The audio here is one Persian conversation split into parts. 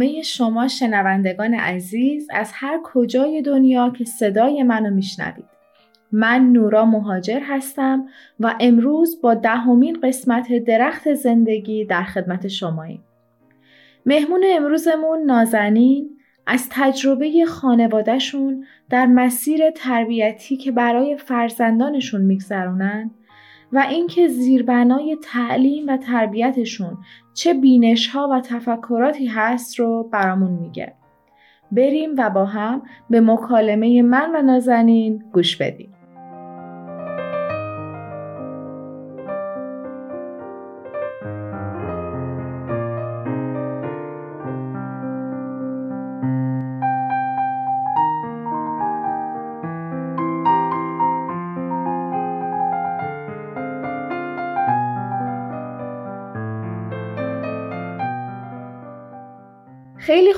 همه شما شنوندگان عزیز از هر کجای دنیا که صدای منو میشنوید. من نورا مهاجر هستم و امروز با دهمین قسمت درخت زندگی در خدمت شماییم. مهمون امروزمون نازنین از تجربه خانوادهشون در مسیر تربیتی که برای فرزندانشون میگذرونن و اینکه زیربنای تعلیم و تربیتشون چه بینش ها و تفکراتی هست رو برامون میگه. بریم و با هم به مکالمه من و نازنین گوش بدیم.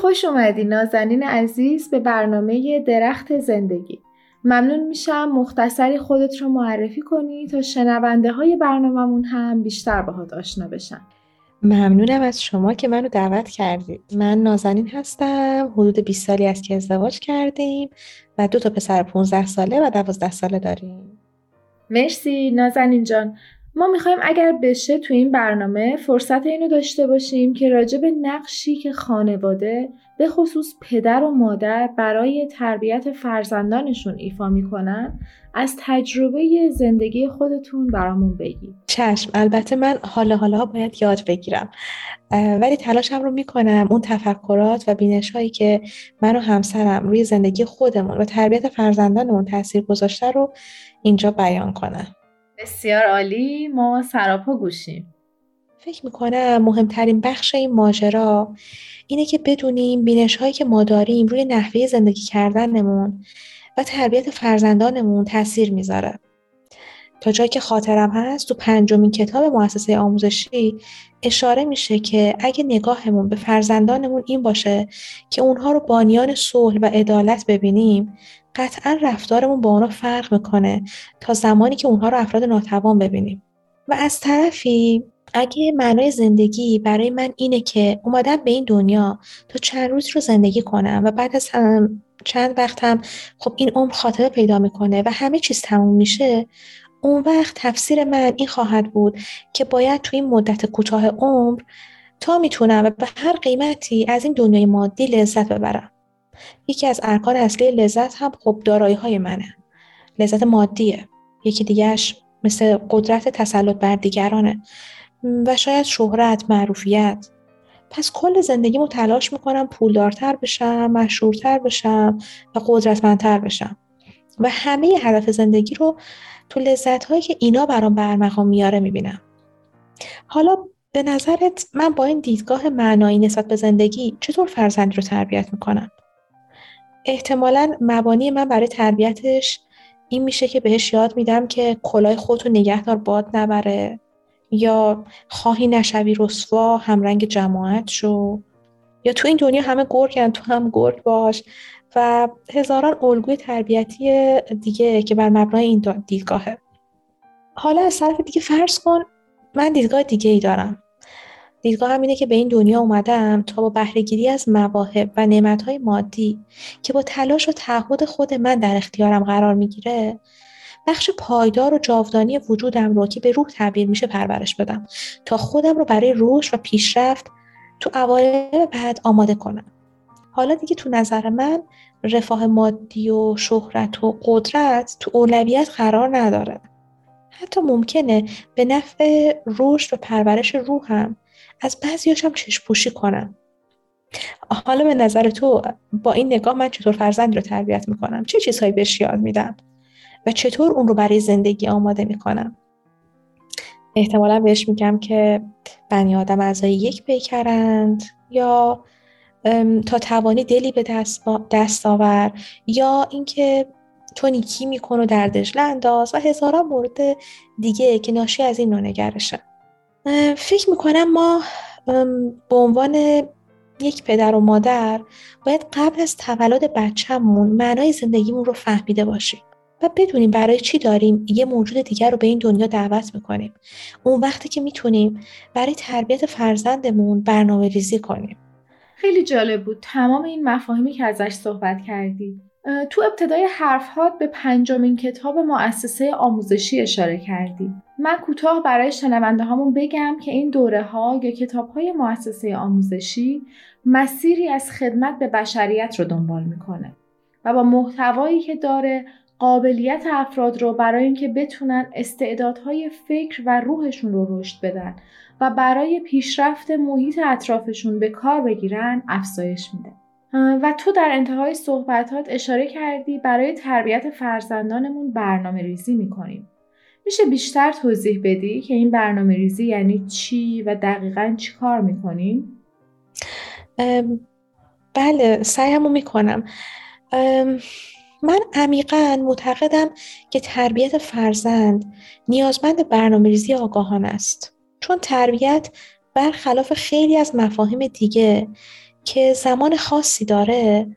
خوش اومدی نازنین عزیز به برنامه درخت زندگی. ممنون میشم مختصری خودت رو معرفی کنی تا شنونده های برنامهمون هم بیشتر باهات آشنا بشن. ممنونم از شما که منو دعوت کردید. من نازنین هستم. حدود 20 سالی است که ازدواج کردیم و دو تا پسر 15 ساله و 12 ساله داریم. مرسی نازنین جان. ما می‌خوایم اگر بشه تو این برنامه فرصت اینو داشته باشیم که راجع به نقشی که خانواده به خصوص پدر و مادر برای تربیت فرزندانشون ایفا می‌کنن از تجربه زندگی خودتون برامون بگید. چشم. البته من حالا حالا باید یاد بگیرم. ولی تلاشم رو می‌کنم اون تفکرات و بینش هایی که من و همسرم روی زندگی خودمون و تربیت فرزندانمون تاثیر گذاشته رو اینجا بیان کنم. بسیار عالی. ما سراپا گوشیم. فکر می‌کنم مهمترین بخش این ماجرا اینه که بدونیم بینش هایی که ما داریم روی نحوه زندگی کردنمون و تربیت فرزندانمون تاثیر می‌ذاره. تا جایی که خاطرم هست تو پنجمین کتاب مؤسسه آموزشی اشاره میشه که اگه نگاهمون به فرزندانمون این باشه که اونها رو بانیان صلح و عدالت ببینیم قطعا رفتارمون با اونا فرق می‌کنه تا زمانی که اونها رو افراد ناتوان ببینیم. و از طرفی اگه معنای زندگی برای من اینه که اومدم به این دنیا تا چند روز رو زندگی کنم و بعد از چند وقت هم خب این عمر خاطره پیدا می‌کنه و همه چیز تموم میشه اون وقت تفسیر من این خواهد بود که باید تو این مدت کوتاه عمر تا می‌تونم و به هر قیمتی از این دنیای مادی لذت ببرم. یکی از ارکان اصلی لذت هم خب دارایی های منه. لذت مادیه. یکی دیگهش مثل قدرت تسلط بر دیگرانه و شاید شهرت معروفیت. پس کل زندگیمو تلاش می‌کنم پولدارتر بشم مشهورتر بشم و قدرتمندتر بشم. و همه هدف زندگی رو تو لذت هایی که اینا برام برمقام میاره می‌بینم. حالا به نظرت من با این دیدگاه معنایی نسبت به زندگی چطور فرزندی رو تربیت می‌کنم؟ احتمالا مبانی من برای تربیتش این میشه که بهش یاد میدم که کلاه خودتو نگهدار باد نبره یا خواهی نشوی رسوا همرنگ جماعت شو. یا تو این دنیا همه گرگن تو هم گرگ باش. و هزاران الگوی تربیتی دیگه که بر مبنای این دیدگاهه. حالا از طرف دیگه فرض کن من دیدگاه دیگه ای دارم. دیدگاه هم اینه که به این دنیا اومدم تا با بهرهگیری از مواهب و نعمتهای مادی که با تلاش و تعهد خود من در اختیارم قرار می‌گیره بخش پایدار و جاودانی وجودم رو که به روح تعبیر میشه پرورش بدم تا خودم رو برای رشد و پیشرفت تو اوایل بعد آماده کنم. حالا دیگه تو نظر من رفاه مادی و شهرت و قدرت تو اولویت قرار نداره. حتی ممکنه به نفع رشد و پرورش روحم از بعضیاش هم چشم پوشی کنم. حالا به نظر تو با این نگاه من چطور فرزند رو تربیت می‌کنم؟ چه چیزهایی بهش یاد میدم؟ و چطور اون رو برای زندگی آماده می‌کنم؟ احتمالا بهش میگم که بنی آدم اعضای یک پیکرند یا تا توانی دلی به دست, دست آور یا اینکه تو نیکی میکن و دردش انداز و هزاران مورد دیگه که ناشی از این نوع نگرشه. فکر می‌کنم ما به عنوان یک پدر و مادر باید قبل از تولد بچهمون معنای زندگیمون رو فهمیده باشیم و بدونیم برای چی داریم یه موجود دیگر رو به این دنیا دعوت می‌کنیم. اون وقتی که می‌تونیم برای تربیت فرزندمون برنامه ریزی کنیم. خیلی جالب بود. تمام این مفاهیمی که ازش صحبت کردی. تو ابتدای حرفهات به پنجمین کتاب مؤسسه آموزشی اشاره کردی. من کوتاه برای شنونده هامون بگم که این دوره ها یا کتاب های مؤسسه آموزشی مسیری از خدمت به بشریت رو دنبال می‌کنه و با محتوایی که داره قابلیت افراد رو برای اینکه بتونن استعدادهای فکر و روحشون رو رشد بدن و برای پیشرفت محیط اطرافشون به کار بگیرن افزایش میده. و تو در انتهای صحبتات اشاره کردی برای تربیت فرزندانمون برنامه ریزی می‌کنیم. میشه بیشتر توضیح بدی که این برنامه ریزی یعنی چی و دقیقا چی کار می‌کنیم؟ بله سعیمو می‌کنم. من عمیقا معتقدم که تربیت فرزند نیازمند برنامه ریزی آگاهان است. چون تربیت برخلاف خیلی از مفاهیم دیگه که زمان خاصی داره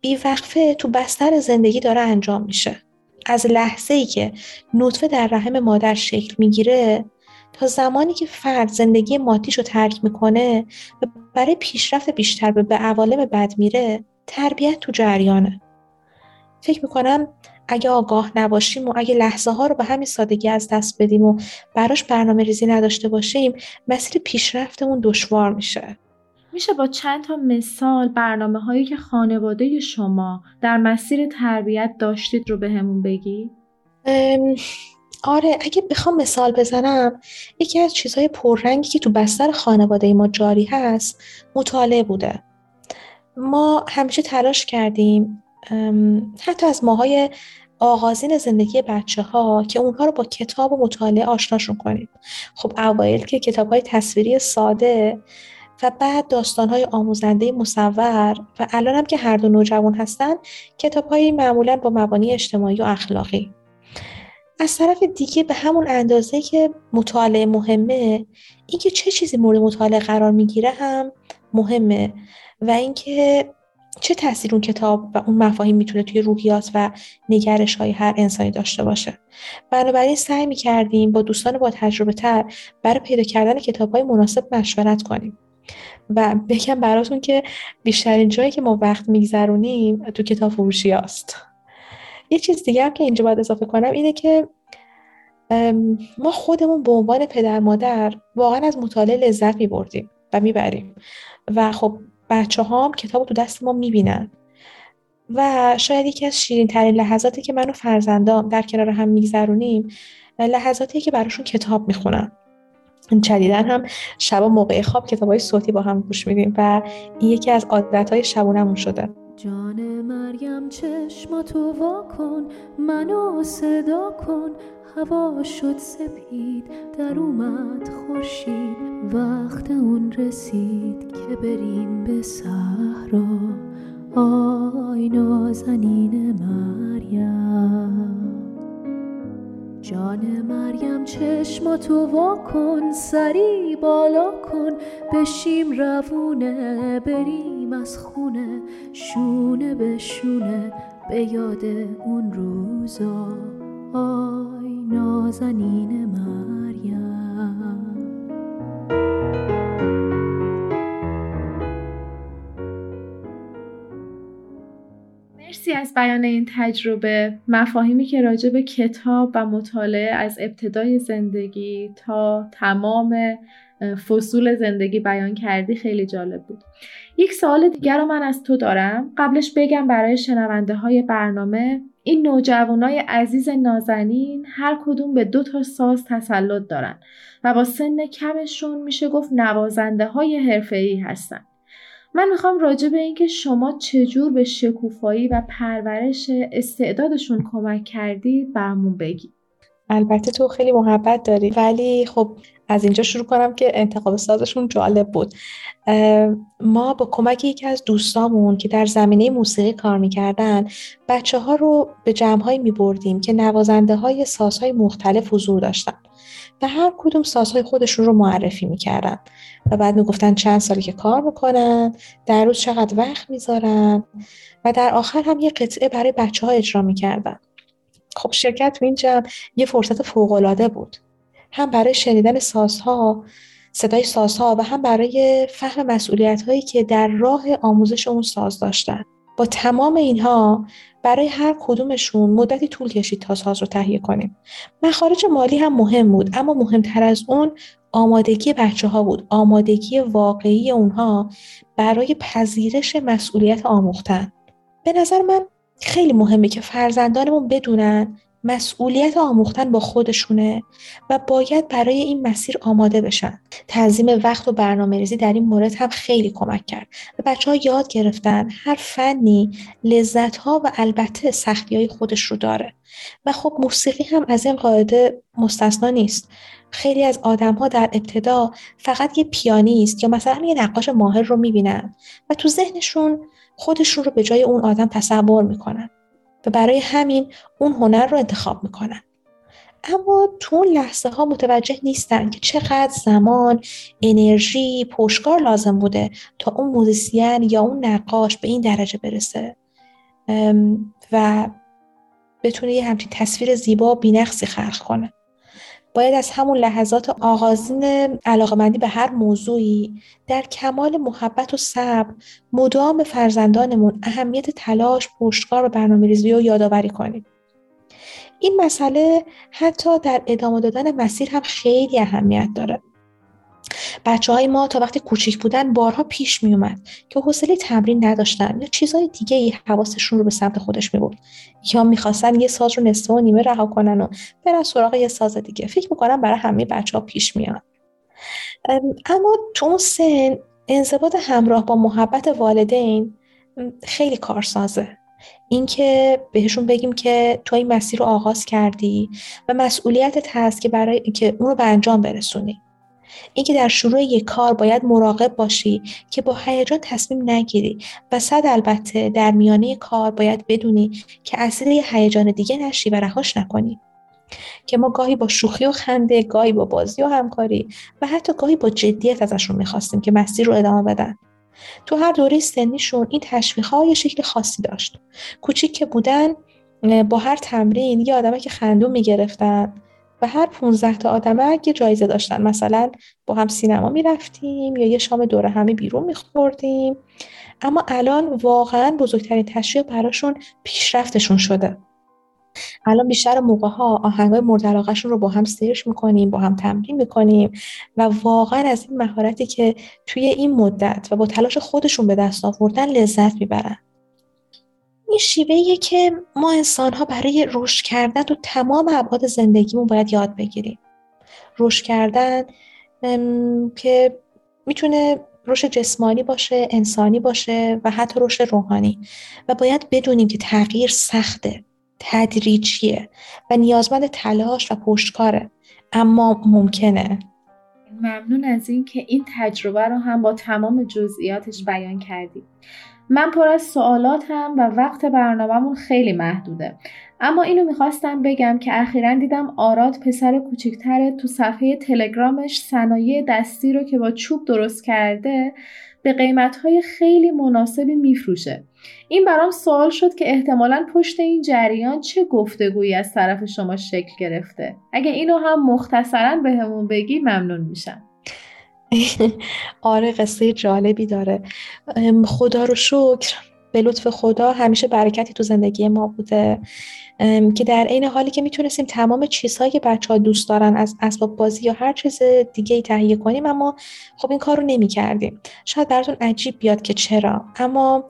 بیوقفه تو بستر زندگی داره انجام میشه. از لحظه ای که نطفه در رحم مادر شکل می‌گیره تا زمانی که فرد زندگی مادیش رو ترک می‌کنه و برای پیشرفت بیشتر به عوالم بد میره تربیت تو جریانه. فکر می‌کنم اگه آگاه نباشیم و اگه لحظه ها رو به همین سادگی از دست بدیم و براش برنامه ریزی نداشته باشیم مسیر پیشرفتمون دشوار میشه. میشه با چند تا مثال برنامه هایی که خانواده شما در مسیر تربیت داشتید رو به همون بگی؟ آره اگه بخوام مثال بزنم یکی از چیزهای پررنگی که تو بستر خانواده ما جاری هست مطالعه بوده ما همیشه تلاش کردیم حتی از ماهای آغازین زندگی بچه ها که اونها رو با کتاب و مطالعه آشناشون کنیم خب اوایل که کتاب های تصویری ساده و بعد داستان های آموزنده مصور و الان هم که هر دو نوجوان هستن کتاب های معمولا با مبانی اجتماعی و اخلاقی. از طرف دیگه به همون اندازه که مطالعه مهمه اینکه چه چیزی مورد مطالعه قرار می‌گیره هم مهمه و اینکه چه تاثیر اون کتاب و اون مفاهیم می‌تونه توی روحیات و نگرش های هر انسانی داشته باشه. بنابراین سعی می‌کردیم با دوستان با تجربه تر برای پیدا کردن کتاب های مناسب مشورت کنیم. و بگم براتون که بیشترین جایی که ما وقت میگذرونیم تو کتاب فروشی هست. یه چیز دیگه هم که اینجا باید اضافه کنم اینه که ما خودمون به عنوان پدر مادر واقعا از مطالعه لذت میبردیم و می‌بریم. و خب بچه ها هم کتاب تو دست ما می‌بینن. و شاید یکی از شیرین ترین لحظاتی که من و فرزندام در کنار هم میگذرونیم لحظاتی که براشون کتاب می‌خونم جدیدن هم شبا موقع خواب کتاب های صوتی با هم گوش میدیم و این یکی از عادت های شبونمون شده. جان مریم چشماتو وا کن منو صدا کن. هوا شد سپید در اومد خورشید. وقت اون رسید که بریم به صحرا. آی نازنین مریم. جان مریم چشماتو وا کن سری بالا کن. بشیم روونه بریم از خونه. شونه به شونه به یاد اون روزا. آی نازنین مریم از بیان این تجربه مفاهیمی که راجع به کتاب و مطالعه از ابتدای زندگی تا تمام فصول زندگی بیان کردی خیلی جالب بود. یک سوال دیگر رو من از تو دارم. قبلش بگم برای شنونده های برنامه این نوجوانای عزیز نازنین هر کدوم به دو تا ساز تسلط دارن و با سن کمشون میشه گفت نوازنده های حرفه‌ای هستن. من می‌خوام راجع به اینکه شما چجور به شکوفایی و پرورش استعدادشون کمک کردید برامون بگید. البته تو خیلی محبت داری ولی خب از اینجا شروع کنم که انتخاب سازشون جالب بود. ما با کمک یکی از دوستامون که در زمینه موسیقی کار می‌کردن بچه ها رو به جمع های می بردیم که نوازنده های سازهای مختلف حضور داشتن. و هر کدوم سازهای خودشون رو معرفی می‌کردن. و بعد می‌گفتن چند سالی که کار می‌کنن در روز چقدر وقت می‌ذارن و در آخر هم یه قطعه برای بچه ها اجرا می‌کردن. خب شرکت تو این جمع یه فرصت فوقالعاده بود. هم برای شنیدن سازها صدای سازها و هم برای فهم مسئولیت هایی که در راه آموزش اون ساز داشتن. با تمام اینها برای هر کدومشون مدتی طول کشید تا ساز رو تهیه کنیم. مخارج مالی هم مهم بود اما مهمتر از اون آمادگی بچه ها بود. آمادگی واقعی اونها برای پذیرش مسئولیت آموختن. به نظر من خیلی مهمه که فرزندانمون بدونن مسئولیت آموختن با خودشونه و باید برای این مسیر آماده بشن. تنظیم وقت و برنامه ریزی در این مورد هم خیلی کمک کرد و بچه ها یاد گرفتن هر فنی لذت ها و البته سختی های خودش رو داره و خب موسیقی هم از این قاعده مستثنا نیست. خیلی از آدم ها در ابتدا فقط یه پیانیست یا مثلا یه نقاش ماهر رو می‌بینن و تو ذهنشون خودشون رو به جای اون آدم تصور می‌کنن و برای همین اون هنر رو انتخاب می‌کنن اما تو اون لحظه ها متوجه نیستن که چقدر زمان، انرژی، پشتکار لازم بوده تا اون موزیسین یا اون نقاش به این درجه برسه و بتونه یه همچین تصویر زیبا بینقصی خلق کنه. باید از همون لحظات آغازین علاقمندی به هر موضوعی در کمال محبت و صبر مدام فرزندانمون اهمیت تلاش، پشتکار و برنامه ریزی رو یادآوری کنیم. این مسئله حتی در ادامه دادن مسیر هم خیلی اهمیت داره. بچه های ما تا وقتی کوچیک بودن بارها پیش می اومد که حوصله تمرین نداشتن یا چیزهای دیگه ای حواسشون رو به سمت خودش می بود یا می‌خواستن یه ساز رو نصفه و نیمه رها کنن و برن سراغ یه ساز دیگه. فکر می‌کنم برای همه بچه ها پیش میاد. اما تو اون سن انضباط همراه با محبت والدین خیلی کارسازه. اینکه بهشون بگیم که تو این مسیر رو آغاز کردی و مسئولیتت هست که برای که اون رو به انجام برسونی. اینکه در شروع یک کار باید مراقب باشی که با هیجان تصمیم نگیری و صد البته در میانه کار باید بدونی که یه هیجان دیگه نشی و رهاش نکنی. که ما گاهی با شوخی و خنده گاهی با بازی و همکاری و حتی گاهی با جدیت ازشون می‌خواستیم که مسیر رو ادامه بدن. تو هر دوره سنیشون این تشویق های شکل خاصی داشت. کوچیک که بودن با هر تمرین یه آدمه که خندون می‌گرفتن و هر 15 تا آدمه یه جایزه داشتن. مثلا با هم سینما می‌رفتیم یا یه شام دوره همی بیرون میخوردیم. اما الان واقعا بزرگترین تشویق براشون پیشرفتشون شده. الان بیشتر موقع ها آهنگای مورد رو با هم سرچ می‌کنیم با هم تمرین می‌کنیم و واقعا از این مهارتی که توی این مدت و با تلاش خودشون به دست آوردن لذت می‌برن. این شیوهیه که ما انسان ها برای رشد کردن تو تمام ابعاد زندگیمون باید یاد بگیریم. رشد کردن که می‌تونه رشد جسمانی باشه انسانی باشه و حتی رشد روحانی. و باید بدونیم که تغییر سخته تدریجیه و نیازمند تلاش و پشتکاره اما ممکنه. ممنون از این که این تجربه رو هم با تمام جزئیاتش بیان کردی. من پر از سوالاتم و وقت برنامهمون خیلی محدوده. اما اینو می‌خواستم بگم که اخیرا دیدم آراد پسر کوچیکتره تو صفحه تلگرامش صنایع دستی رو که با چوب درست کرده به قیمتهای خیلی مناسبی میفروشه. این برام سوال شد که احتمالا پشت این جریان چه گفتگویی از طرف شما شکل گرفته. اگه اینو هم مختصرا بهمون بگی ممنون میشم. آره قصه جالبی داره. خدا رو شکر. به لطف خدا همیشه برکتی تو زندگی ما بوده. که در عین حالی که می‌تونستیم تمام چیزهایی که بچه ها دوست دارن از اسباب بازی یا هر چیز دیگه ای تهیه کنیم اما خب این کار رو نمی کردیم شاید براتون عجیب بیاد که چرا. اما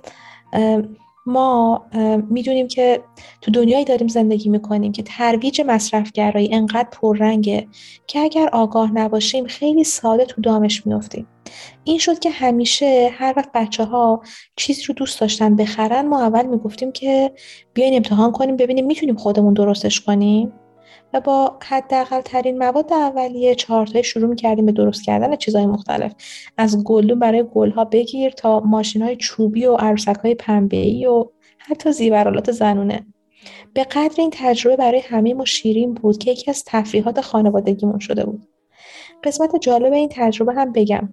ما می‌دونیم که تو دنیایی داریم زندگی می‌کنیم که ترویج مصرفگرایی انقدر پررنگه که اگر آگاه نباشیم خیلی ساده تو دامش میفتیم این شد که همیشه هر وقت بچه ها چیزی رو دوست داشتن بخرن ما اول می‌گفتیم که بیاین امتحان کنیم ببینیم می‌تونیم خودمون درستش کنیم. و با حداقل ترین مواد اولیه چهارتایی شروع می‌کردیم به درست کردن چیزهای مختلف. از گلدون برای گلها بگیر تا ماشین های چوبی و عروسک های پنبه و حتی زیورالات زنونه. به قدر این تجربه برای همه ما شیرین بود که یکی از تفریحات خانوادگیمون شده بود. قسمت جالب این تجربه هم بگم.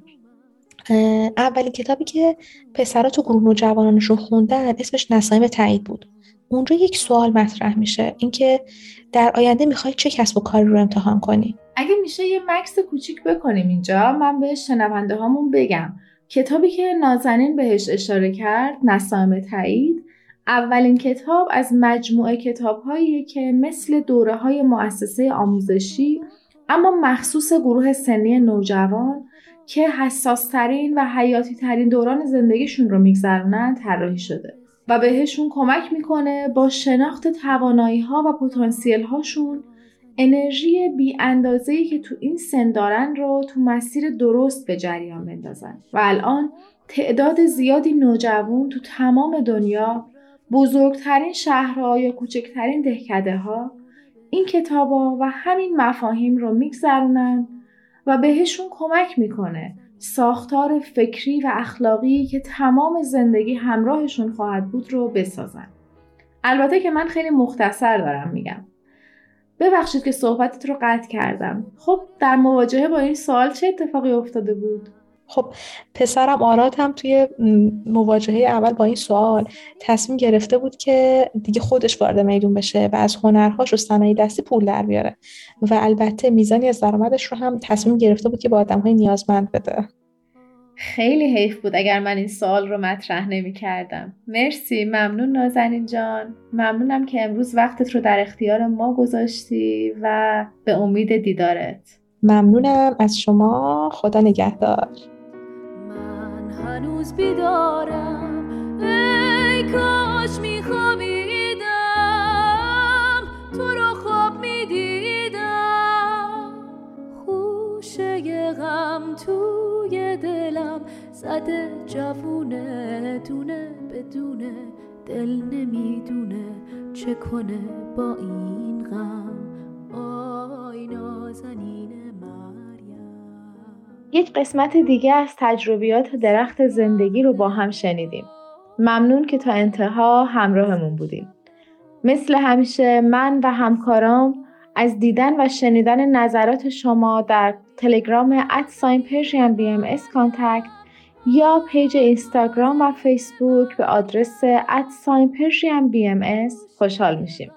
اولین کتابی که پسرها تو گروه نوجوانانشون خوندن اسمش نسایم تایید بود. اونجا یک سوال مطرح میشه. اینکه در آینده می‌خوای چه کسب و کاری رو امتحان کنی؟ اگه میشه یه مکس کوچیک بکنیم اینجا من به شنونده هامون بگم. کتابی که نازنین بهش اشاره کرد نسایم تایید اولین کتاب از مجموعه کتاب که مثل دوره های مؤسسه آموزشی اما مخصوص گروه سنی نوجوان که حساسترین و حیاتی ترین دوران زندگیشون رو میگذرونن طراحی شده. و بهشون کمک می‌کنه با شناخت توانایی ها و پتانسیل هاشون انرژی بی اندازه‌ای که تو این سن دارن رو تو مسیر درست به جریان بندازن. و الان تعداد زیادی نوجوان تو تمام دنیا بزرگترین شهرها یا کوچکترین دهکده ها این کتابا و همین مفاهیم رو میگذرونن و بهشون کمک می‌کنه ساختار فکری و اخلاقی که تمام زندگی همراهشون خواهد بود رو بسازن. البته که من خیلی مختصر دارم میگم. ببخشید که صحبتت رو قطع کردم. خب در مواجهه با این سوال چه اتفاقی افتاده بود؟ خب پسرم آراد هم توی مواجهه اول با این سوال. تصمیم گرفته بود که دیگه خودش وارد میدون بشه و از هنرهاش و صنایع دستی پول در بیاره. و البته میزانی از درآمدش رو هم تصمیم گرفته بود که با های نیازمند بده. خیلی حیف بود اگر من این سوال رو مطرح نمی کردم. مرسی ممنون نازنین جان. ممنونم که امروز وقتت رو در اختیار ما گذاشتی و به امید دیدارت. ممنونم از شما. خدا نگهدار. هنوز بیدارم. ای کاش میخوابیدم. تو رو خواب می‌دیدم. خوشه غم توی دلم. زده جوونه دونه بدونه دل نمی‌دونه چه کنه با این غم. آی نازنین یک قسمت دیگه از تجربیات درخت زندگی رو با هم شنیدیم. ممنون که تا انتها همراهمون بودیم. مثل همیشه من و همکارام از دیدن و شنیدن نظرات شما در تلگرام at sign Persian BM contact یا پیج اینستاگرام و فیسبوک به آدرس ادساین پرژیم بی ام خوشحال میشیم.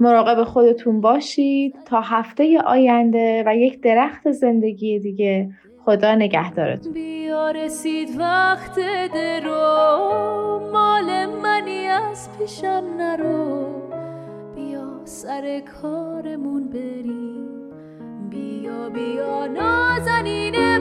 مراقب خودتون باشید تا هفته آینده و یک درخت زندگی دیگه خدا نگهدارتون. بیا رسید وقت درو مال منی از پیشم نرو. بیا سر کارمون بریم. بیا بیا نازنینه